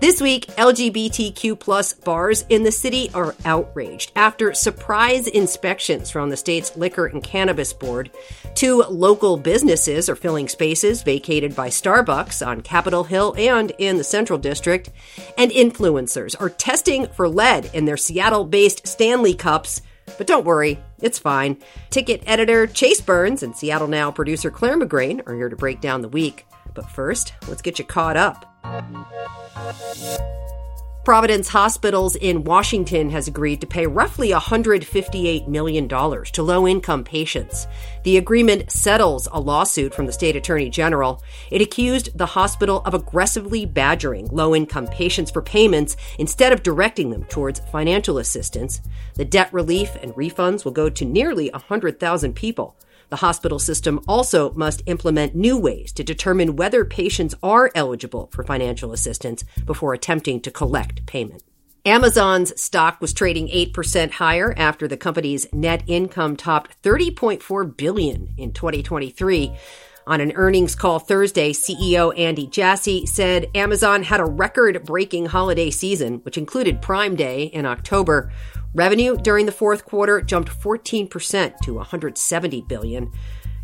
This week, LGBTQ plus bars in the city are outraged after surprise inspections from the state's Liquor and Cannabis Board. Two local businesses are filling spaces vacated by Starbucks on Capitol Hill and in the Central District. And influencers are testing for lead in their Seattle based Stanley Cups. But don't worry, it's fine. Ticket editor Chase Burns and Seattle Now producer Clare McGrane are here to break down the week. But first, let's get you caught up. Providence Hospitals in Washington has agreed to pay roughly $158 million to low income patients. The agreement settles a lawsuit from the state attorney general. It accused the hospital of aggressively badgering low income patients for payments instead of directing them towards financial assistance. The debt relief and refunds will go to nearly 100,000 people. The hospital system also must implement new ways to determine whether patients are eligible for financial assistance before attempting to collect payment. Amazon's stock was trading 8% higher after the company's net income topped 30.4 billion in 2023. On an earnings call Thursday, CEO Andy Jassy said Amazon had a record breaking holiday season, which included Prime Day in October. Revenue during the fourth quarter jumped 14% to 170 billion.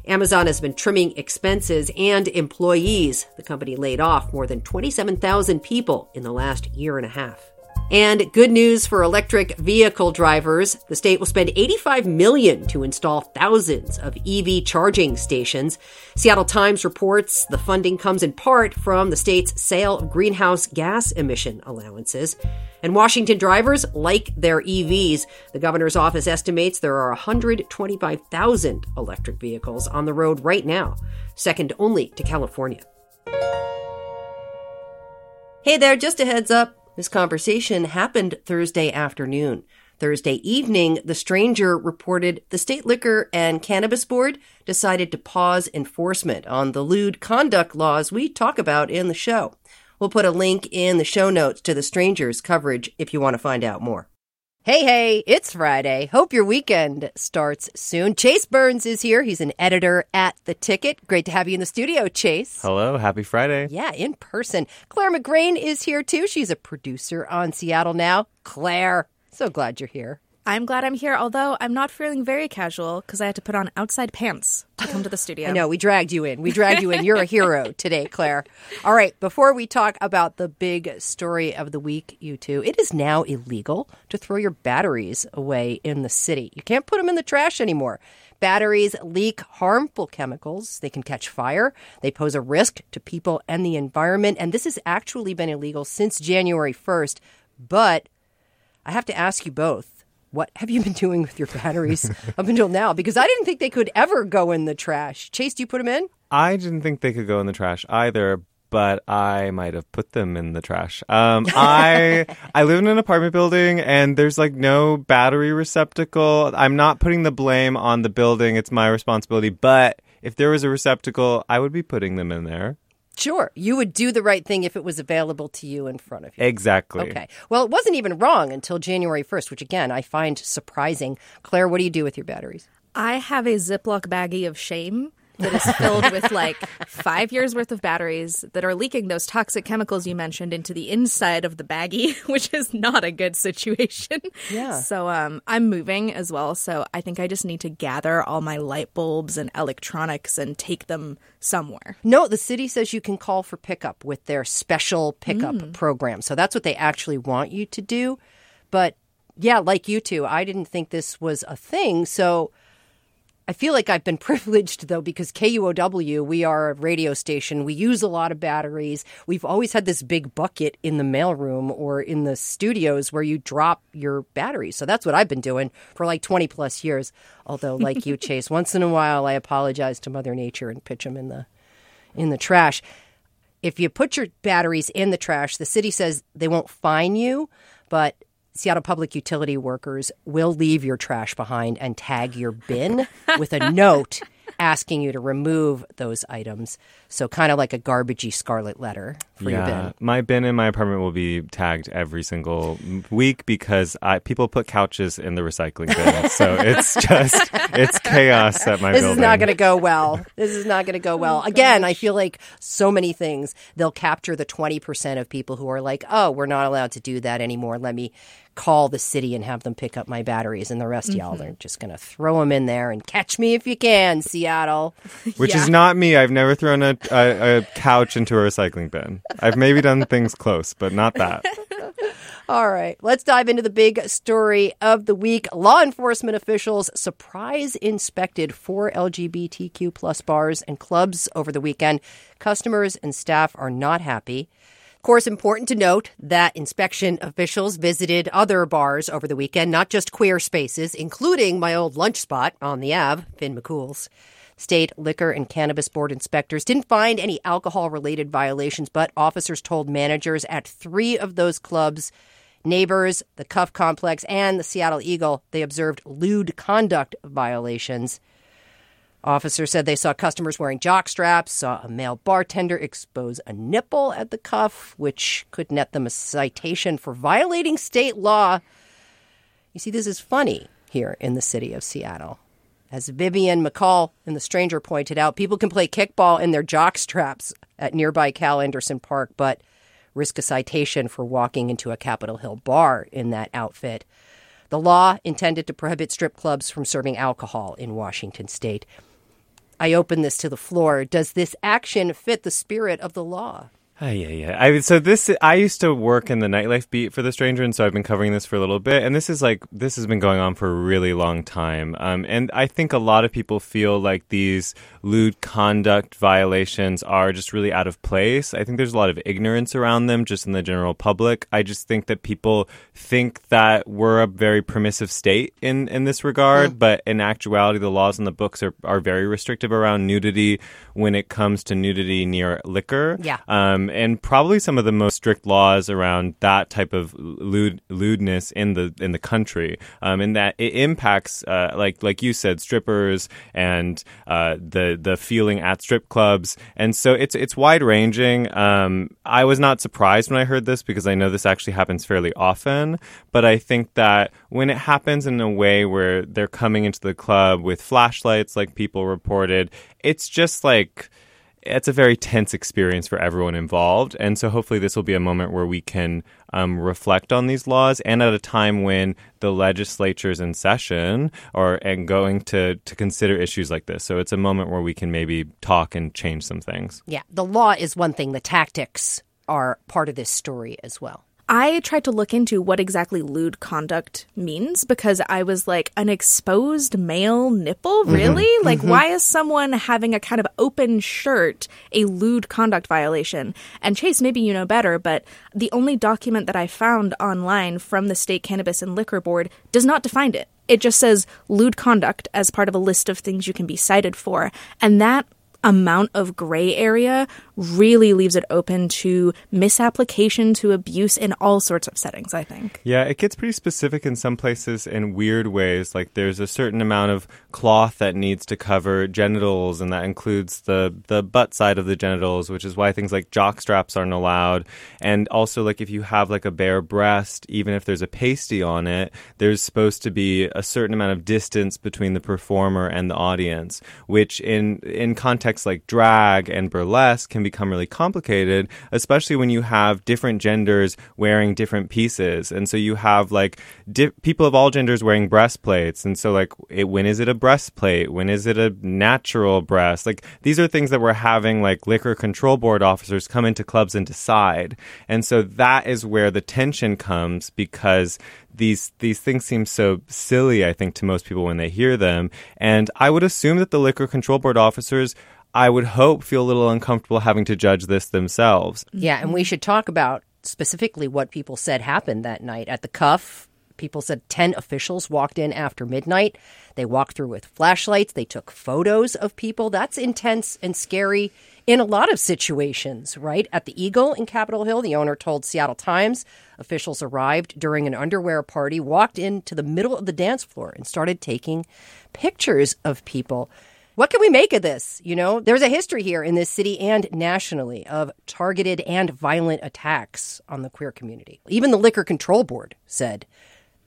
Amazon has been trimming expenses and employees. The company laid off more than 27,000 people in the last year and a half. And good news for electric vehicle drivers. The state will spend 85 million to install thousands of EV charging stations. Seattle Times reports the funding comes in part from the state's sale of greenhouse gas emission allowances. And Washington drivers like their EVs. The governor's office estimates there are 125,000 electric vehicles on the road right now, second only to California. Hey there, just a heads up. This conversation happened Thursday afternoon. Thursday evening, the stranger reported the State Liquor and Cannabis Board decided to pause enforcement on the lewd conduct laws we talk about in the show. We'll put a link in the show notes to the stranger's coverage if you want to find out more. Hey, hey, it's Friday. Hope your weekend starts soon. Chase Burns is here. He's an editor at The Ticket. Great to have you in the studio, Chase. Hello, happy Friday. Yeah, in person. Clare McGrane is here too. She's a producer on Seattle Now. Clare, so glad you're here. I'm glad I'm here, although I'm not feeling very casual because I had to put on outside pants to come to the studio. I know, we dragged you in. We dragged you in. You're a hero today, Clare. All right, before we talk about the big story of the week, you two, it is now illegal to throw your batteries away in the city. You can't put them in the trash anymore. Batteries leak harmful chemicals. They can catch fire. They pose a risk to people and the environment. And this has actually been illegal since January 1st. But I have to ask you both what have you been doing with your batteries up until now? Because I didn't think they could ever go in the trash. Chase, do you put them in? I didn't think they could go in the trash either, but I might have put them in the trash. Um, I I live in an apartment building, and there's like no battery receptacle. I'm not putting the blame on the building; it's my responsibility. But if there was a receptacle, I would be putting them in there. Sure. You would do the right thing if it was available to you in front of you. Exactly. Okay. Well, it wasn't even wrong until January 1st, which again, I find surprising. Clare, what do you do with your batteries? I have a Ziploc baggie of shame that is filled with like five years worth of batteries that are leaking those toxic chemicals you mentioned into the inside of the baggie, which is not a good situation. Yeah. So um, I'm moving as well. So I think I just need to gather all my light bulbs and electronics and take them somewhere. No, the city says you can call for pickup with their special pickup mm. program. So that's what they actually want you to do. But yeah, like you two, I didn't think this was a thing. So I feel like I've been privileged though because KUOW, we are a radio station. We use a lot of batteries. We've always had this big bucket in the mailroom or in the studios where you drop your batteries. So that's what I've been doing for like 20 plus years. Although, like you, Chase, once in a while I apologize to Mother Nature and pitch them in the in the trash. If you put your batteries in the trash, the city says they won't fine you, but Seattle Public Utility workers will leave your trash behind and tag your bin with a note asking you to remove those items. So kind of like a garbagey scarlet letter for your yeah, bin. my bin in my apartment will be tagged every single week because I, people put couches in the recycling bin. so it's just it's chaos at my This building. is not going to go well. This is not going to go oh well. Again, I feel like so many things, they'll capture the 20% of people who are like, oh, we're not allowed to do that anymore. Let me call the city and have them pick up my batteries. And the rest of y'all mm-hmm. are just going to throw them in there and catch me if you can, Seattle. Which is not me. I've never thrown a, a, a couch into a recycling bin. I've maybe done things close, but not that. All right, let's dive into the big story of the week. Law enforcement officials surprise inspected four LGBTQ plus bars and clubs over the weekend. Customers and staff are not happy. Of course, important to note that inspection officials visited other bars over the weekend, not just queer spaces, including my old lunch spot on the Ave, Finn McCool's. State Liquor and Cannabis Board inspectors didn't find any alcohol related violations, but officers told managers at three of those clubs, Neighbors, the Cuff Complex, and the Seattle Eagle, they observed lewd conduct violations. Officers said they saw customers wearing jock straps, saw a male bartender expose a nipple at the cuff, which could net them a citation for violating state law. You see, this is funny here in the city of Seattle. As Vivian McCall in The Stranger pointed out, people can play kickball in their jock straps at nearby Cal Anderson Park, but risk a citation for walking into a Capitol Hill bar in that outfit. The law intended to prohibit strip clubs from serving alcohol in Washington state. I open this to the floor. Does this action fit the spirit of the law? Ah, yeah, yeah. I so this I used to work in the nightlife beat for the Stranger, and so I've been covering this for a little bit. And this is like this has been going on for a really long time. Um, and I think a lot of people feel like these lewd conduct violations are just really out of place. I think there's a lot of ignorance around them, just in the general public. I just think that people think that we're a very permissive state in in this regard, but in actuality, the laws in the books are are very restrictive around nudity when it comes to nudity near liquor. Yeah. Um, and probably some of the most strict laws around that type of lewd, lewdness in the in the country. Um, and that it impacts, uh, like like you said, strippers and uh, the the feeling at strip clubs. And so it's it's wide ranging. Um, I was not surprised when I heard this because I know this actually happens fairly often. But I think that when it happens in a way where they're coming into the club with flashlights, like people reported, it's just like it's a very tense experience for everyone involved. And so hopefully this will be a moment where we can um, reflect on these laws and at a time when the legislature's in session or and going to, to consider issues like this. So it's a moment where we can maybe talk and change some things. Yeah, the law is one thing, the tactics are part of this story as well. I tried to look into what exactly lewd conduct means because I was like, an exposed male nipple? Mm-hmm. Really? Mm-hmm. Like, why is someone having a kind of open shirt a lewd conduct violation? And Chase, maybe you know better, but the only document that I found online from the State Cannabis and Liquor Board does not define it. It just says lewd conduct as part of a list of things you can be cited for. And that amount of gray area really leaves it open to misapplication, to abuse in all sorts of settings, I think. Yeah, it gets pretty specific in some places in weird ways. Like there's a certain amount of cloth that needs to cover genitals, and that includes the the butt side of the genitals, which is why things like jock straps aren't allowed. And also, like if you have like a bare breast, even if there's a pasty on it, there's supposed to be a certain amount of distance between the performer and the audience, which in in like drag and burlesque can become really complicated, especially when you have different genders wearing different pieces. And so you have like di- people of all genders wearing breastplates. And so, like, it, when is it a breastplate? When is it a natural breast? Like, these are things that we're having like liquor control board officers come into clubs and decide. And so that is where the tension comes because these these things seem so silly, I think, to most people when they hear them. And I would assume that the liquor control board officers I would hope feel a little uncomfortable having to judge this themselves. Yeah, and we should talk about specifically what people said happened that night at the Cuff. People said 10 officials walked in after midnight. They walked through with flashlights. They took photos of people. That's intense and scary in a lot of situations, right? At the Eagle in Capitol Hill, the owner told Seattle Times officials arrived during an underwear party, walked into the middle of the dance floor, and started taking pictures of people. What can we make of this? You know, there's a history here in this city and nationally of targeted and violent attacks on the queer community. Even the Liquor Control Board said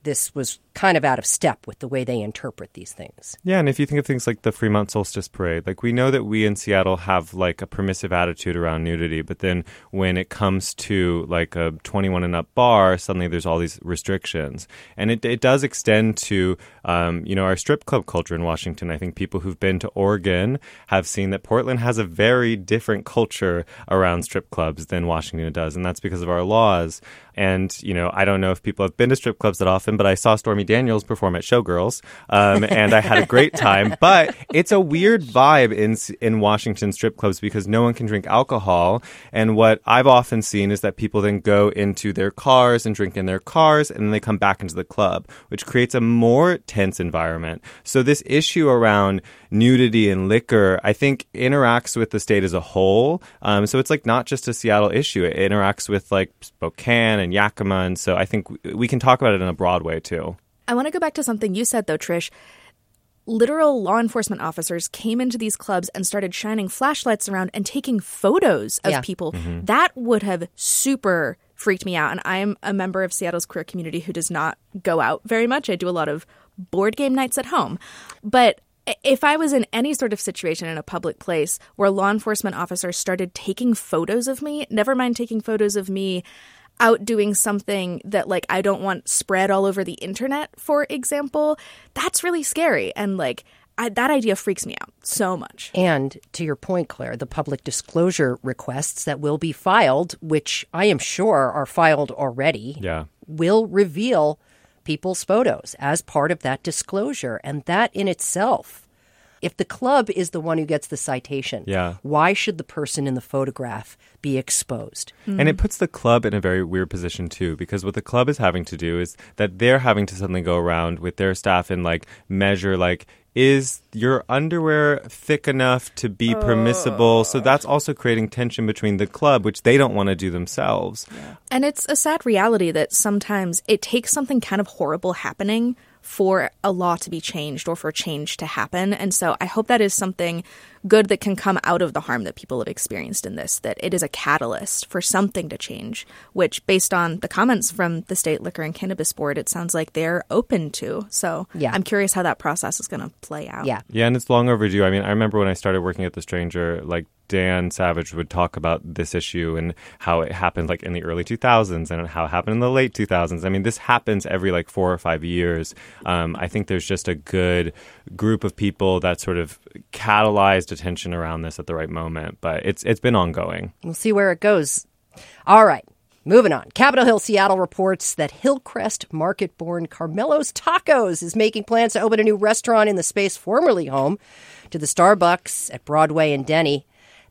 this was kind of out of step with the way they interpret these things. Yeah, and if you think of things like the Fremont Solstice Parade, like we know that we in Seattle have like a permissive attitude around nudity, but then when it comes to like a 21 and up bar, suddenly there's all these restrictions. And it, it does extend to, um, you know, our strip club culture in Washington. I think people who've been to Oregon have seen that Portland has a very different culture around strip clubs than Washington does, and that's because of our laws. And, you know, I don't know if people have been to strip clubs that often, but I saw Stormy Daniels perform at Showgirls, um, and I had a great time. But it's a weird vibe in in Washington strip clubs because no one can drink alcohol. And what I've often seen is that people then go into their cars and drink in their cars, and then they come back into the club, which creates a more tense environment. So this issue around nudity and liquor, I think, interacts with the state as a whole. Um, so it's like not just a Seattle issue; it interacts with like Spokane and Yakima, and so I think we can talk about it in a broad way too. I want to go back to something you said, though, Trish. Literal law enforcement officers came into these clubs and started shining flashlights around and taking photos of Yeah. people. Mm-hmm. That would have super freaked me out. And I'm a member of Seattle's queer community who does not go out very much. I do a lot of board game nights at home. But if I was in any sort of situation in a public place where law enforcement officers started taking photos of me, never mind taking photos of me out doing something that like I don't want spread all over the internet, for example, that's really scary. And like I, that idea freaks me out so much. And to your point, Clare, the public disclosure requests that will be filed, which I am sure are filed already, Yeah. will reveal people's photos as part of that disclosure. And that in itself, if the club is the one who gets the citation, Yeah. why should the person in the photograph be exposed? And it puts the club in a very weird position too, because what the club is having to do is that they're having to suddenly go around with their staff and like measure like is your underwear thick enough to be permissible? So that's also creating tension between the club, which they don't want to do themselves. And it's a sad reality that sometimes it takes something kind of horrible happening for a law to be changed or for change to happen. And so I hope that is something good that can come out of the harm that people have experienced in this, that it is a catalyst for something to change, which, based on the comments from the State Liquor and Cannabis Board, it sounds like they're open to. So Yeah. I'm curious how that process is going to play out. Yeah. Yeah, and it's long overdue. I mean, I remember when I started working at The Stranger, like Dan Savage would talk about this issue and how it happened like in the early 2000s and how it happened in the late 2000s. I mean, this happens every like four or five years. Um, I think there's just a good group of people that sort of catalyzed attention around this at the right moment, but it's it's been ongoing. We'll see where it goes. All right. Moving on. Capitol Hill, Seattle reports that Hillcrest market born Carmelo's Tacos is making plans to open a new restaurant in the space formerly home to the Starbucks at Broadway and Denny.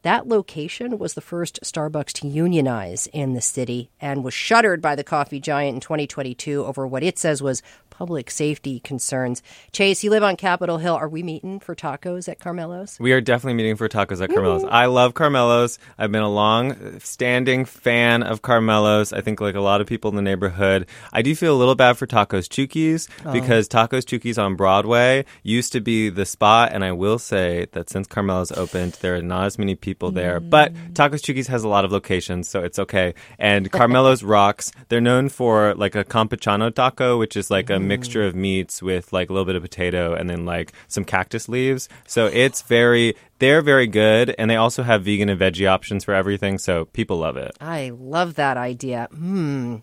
That location was the first Starbucks to unionize in the city and was shuttered by the coffee giant in 2022 over what it says was public safety concerns. Chase, you live on Capitol Hill. Are we meeting for tacos at Carmelo's? We are definitely meeting for tacos at Carmelo's. I love Carmelo's. I've been a long standing fan of Carmelo's. I think like a lot of people in the neighborhood. I do feel a little bad for Tacos Chukis oh. because Tacos Chukis on Broadway used to be the spot and I will say that since Carmelo's opened there are not as many people there. Mm. But Tacos Chukis has a lot of locations so it's okay. And Carmelo's rocks. They're known for like a campechano taco which is like a mixture of meats with like a little bit of potato and then like some cactus leaves. So it's very they're very good and they also have vegan and veggie options for everything so people love it. I love that idea. Hmm.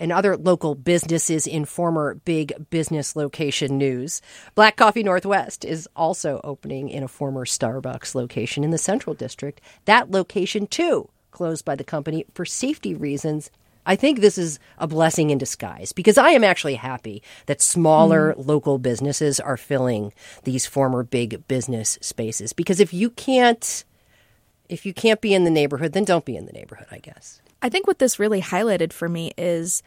And other local businesses in former big business location news. Black Coffee Northwest is also opening in a former Starbucks location in the Central District. That location, too, closed by the company for safety reasons. I think this is a blessing in disguise because I am actually happy that smaller hmm. local businesses are filling these former big business spaces. Because if you can't if you can't be in the neighborhood, then don't be in the neighborhood, I guess. I think what this really highlighted for me is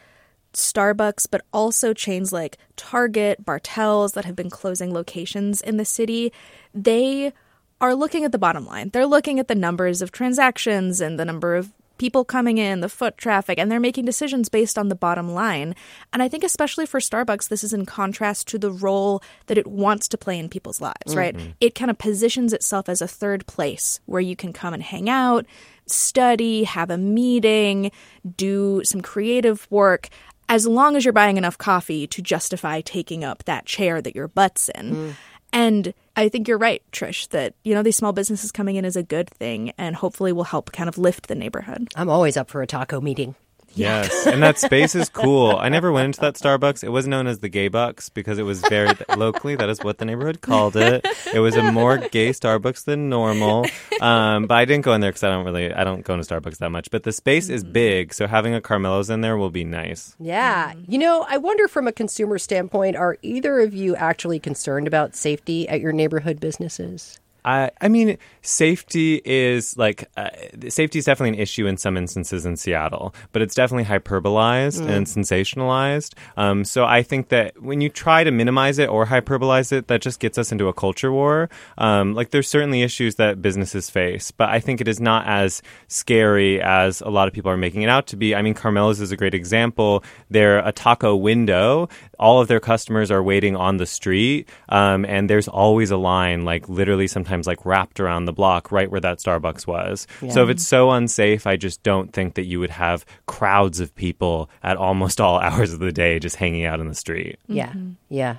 Starbucks, but also chains like Target, Bartell's that have been closing locations in the city, they are looking at the bottom line. They're looking at the numbers of transactions and the number of people coming in, the foot traffic, and they're making decisions based on the bottom line. And I think, especially for Starbucks, this is in contrast to the role that it wants to play in people's lives, right? Mm-hmm. It kind of positions itself as a third place where you can come and hang out, study, have a meeting, do some creative work. As long as you're buying enough coffee to justify taking up that chair that your butt's in. Mm. And I think you're right, Trish, that, you know, these small businesses coming in is a good thing and hopefully will help kind of lift the neighborhood. I'm always up for a taco meeting. Yes, and that space is cool. I never went into that Starbucks. It was known as the Gay Bucks because it was very locally. That is what the neighborhood called it. It was a more gay Starbucks than normal. Um, but I didn't go in there because I don't really, I don't go into Starbucks that much. But the space is big, so having a Carmelo's in there will be nice. Yeah. You know, I wonder from a consumer standpoint, are either of you actually concerned about safety at your neighborhood businesses? I, I mean, safety is like uh, safety is definitely an issue in some instances in Seattle, but it's definitely hyperbolized and sensationalized. Um, so I think that when you try to minimize it or hyperbolize it, that just gets us into a culture war. Um, like there's certainly issues that businesses face, but I think it is not as scary as a lot of people are making it out to be. I mean, Carmelo's is a great example. They're a taco window. All of their customers are waiting on the street, um, and there's always a line, like literally sometimes like wrapped around the block, right where that Starbucks was. So if it's so unsafe, I just don't think that you would have crowds of people at almost all hours of the day just hanging out in the street. Yeah. Yeah.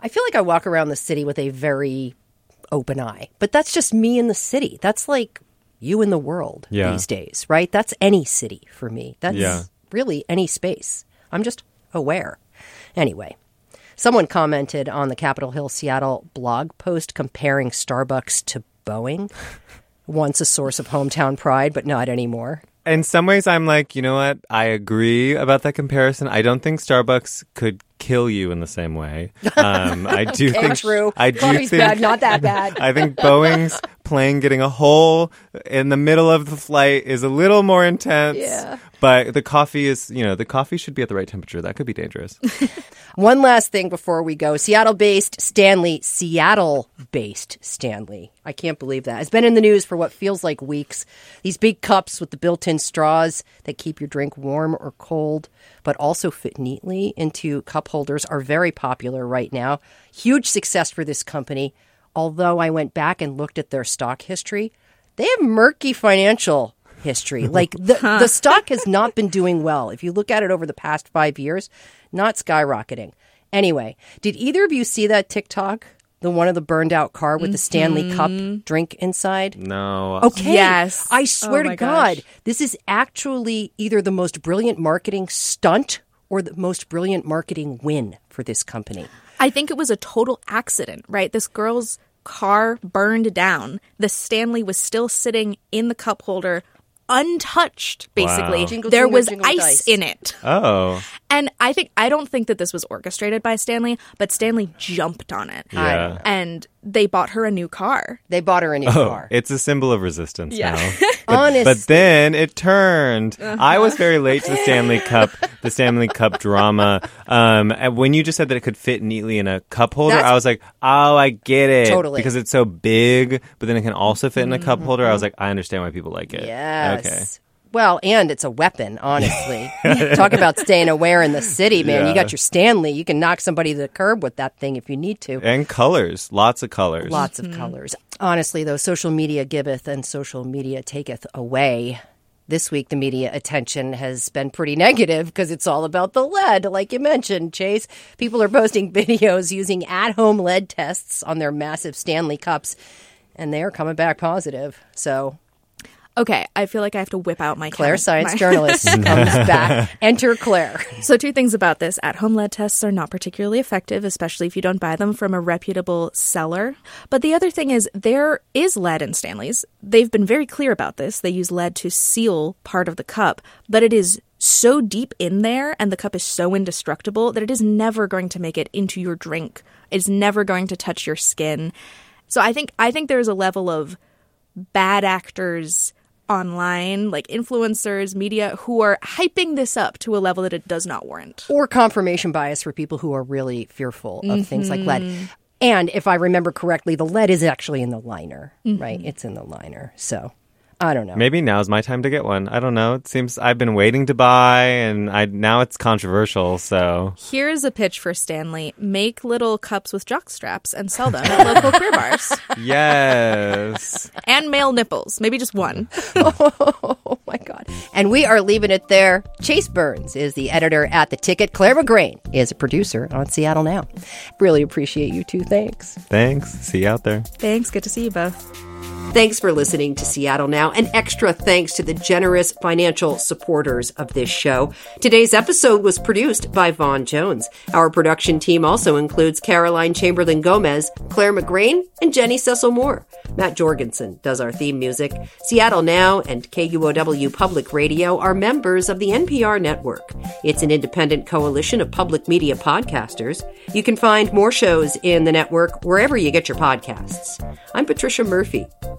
I feel like I walk around the city with a very open eye, but that's just me in the city. That's like you in the world Yeah. these days, right? That's any city for me. That's Yeah. really any space. I'm just aware. Anyway, someone commented on the Capitol Hill Seattle blog post comparing Starbucks to Boeing. Once a source of hometown pride, but not anymore. In some ways, I'm like, you know what? I agree about that comparison. I don't think Starbucks could kill you in the same way. Um, I do Okay, think true. I do Coffee's think bad, not that bad. I think Boeing's plane getting a hole in the middle of the flight is a little more intense. Yeah. But the coffee is, you know, the coffee should be at the right temperature. That could be dangerous. One last thing before we go. Seattle based Stanley, Seattle based Stanley. I can't believe that. It's been in the news for what feels like weeks. These big cups with the built in straws that keep your drink warm or cold, but also fit neatly into cup holders are very popular right now. Huge success for this company. Although I went back and looked at their stock history, they have murky financial history. Like the, the stock has not been doing well. If you look at it over the past five years, not skyrocketing. Anyway, did either of you see that TikTok? The one of the burned out car with the Stanley Cup mm-hmm. drink inside? No. Okay. Yes. I oh swear Oh to God, gosh. this is actually either the most brilliant marketing stunt or the most brilliant marketing win for this company. I think it was a total accident, right? This girl's car burned down. The Stanley was still sitting in the cup holder untouched basically Wow. Jingle, there jingle, was jingle ice dice. in it Oh. And i think i don't think that this was orchestrated by stanley but stanley jumped on it Yeah. and they bought her a new car They bought her a new Oh, car. it's a symbol of resistance Yeah. now. But, Honest- but then it turned. I Uh-huh. was very late to the Stanley Cup, the Stanley Cup drama. Um, and when you just said that it could fit neatly in a cup holder, That's- I was like, oh, I get it. Totally. Because it's so big, but then it can also fit in a cup holder. I was like, I understand why people like it. Yes. Okay. Well, and it's a weapon, honestly. Talk about staying aware in the city, man. You got your Stanley. You can knock somebody to the curb with that thing if you need to. And colors, lots of colors. Lots of hmm. colors. Honestly, though, social media giveth and social media taketh away. This week, the media attention has been pretty negative because it's all about the lead, like you mentioned, Chase. People are posting videos using at home lead tests on their massive Stanley cups, and they are coming back positive. So, okay i feel like i have to whip out my Clare, science my- journalist, comes back. Enter Clare. So, two things about this. At home lead tests are not particularly effective, especially if you don't buy them from a reputable seller. But the other thing is, there is lead in Stanley's. They've been very clear about this. They use lead to seal part of the cup, but it is so deep in there and the cup is so indestructible that it is never going to make it into your drink. It's never going to touch your skin. So I think I think there's a level of bad actors online, like influencers, media, who are hyping this up to a level that it does not warrant. Or confirmation bias for people who are really fearful of mm-hmm. things like lead. And if I remember correctly, the lead is actually in the liner, mm-hmm. right? It's in the liner. So I don't know. Maybe now's my time to get one. I don't know. It seems I've been waiting to buy, and I now it's controversial. So here's a pitch for Stanley: make little cups with jock straps and sell them at local queer bars. Yes, and male nipples. Maybe just one. oh my god! And we are leaving it there. Chase Burns is the editor at the Ticket. Clare McGrane is a producer on Seattle Now. Really appreciate you too. Thanks. Thanks. See you out there. Thanks. Good to see you both. Thanks for listening to Seattle Now. An extra thanks to the generous financial supporters of this show. Today's episode was produced by Vaughn Jones. Our production team also includes Caroline Chamberlain Gomez, Clare McGrane, and Jenny Cecil Moore. Matt Jorgensen does our theme music. Seattle Now and KUOW Public Radio are members of the NPR network. It's an independent coalition of public media podcasters. You can find more shows in the network wherever you get your podcasts. I'm Patricia Murphy.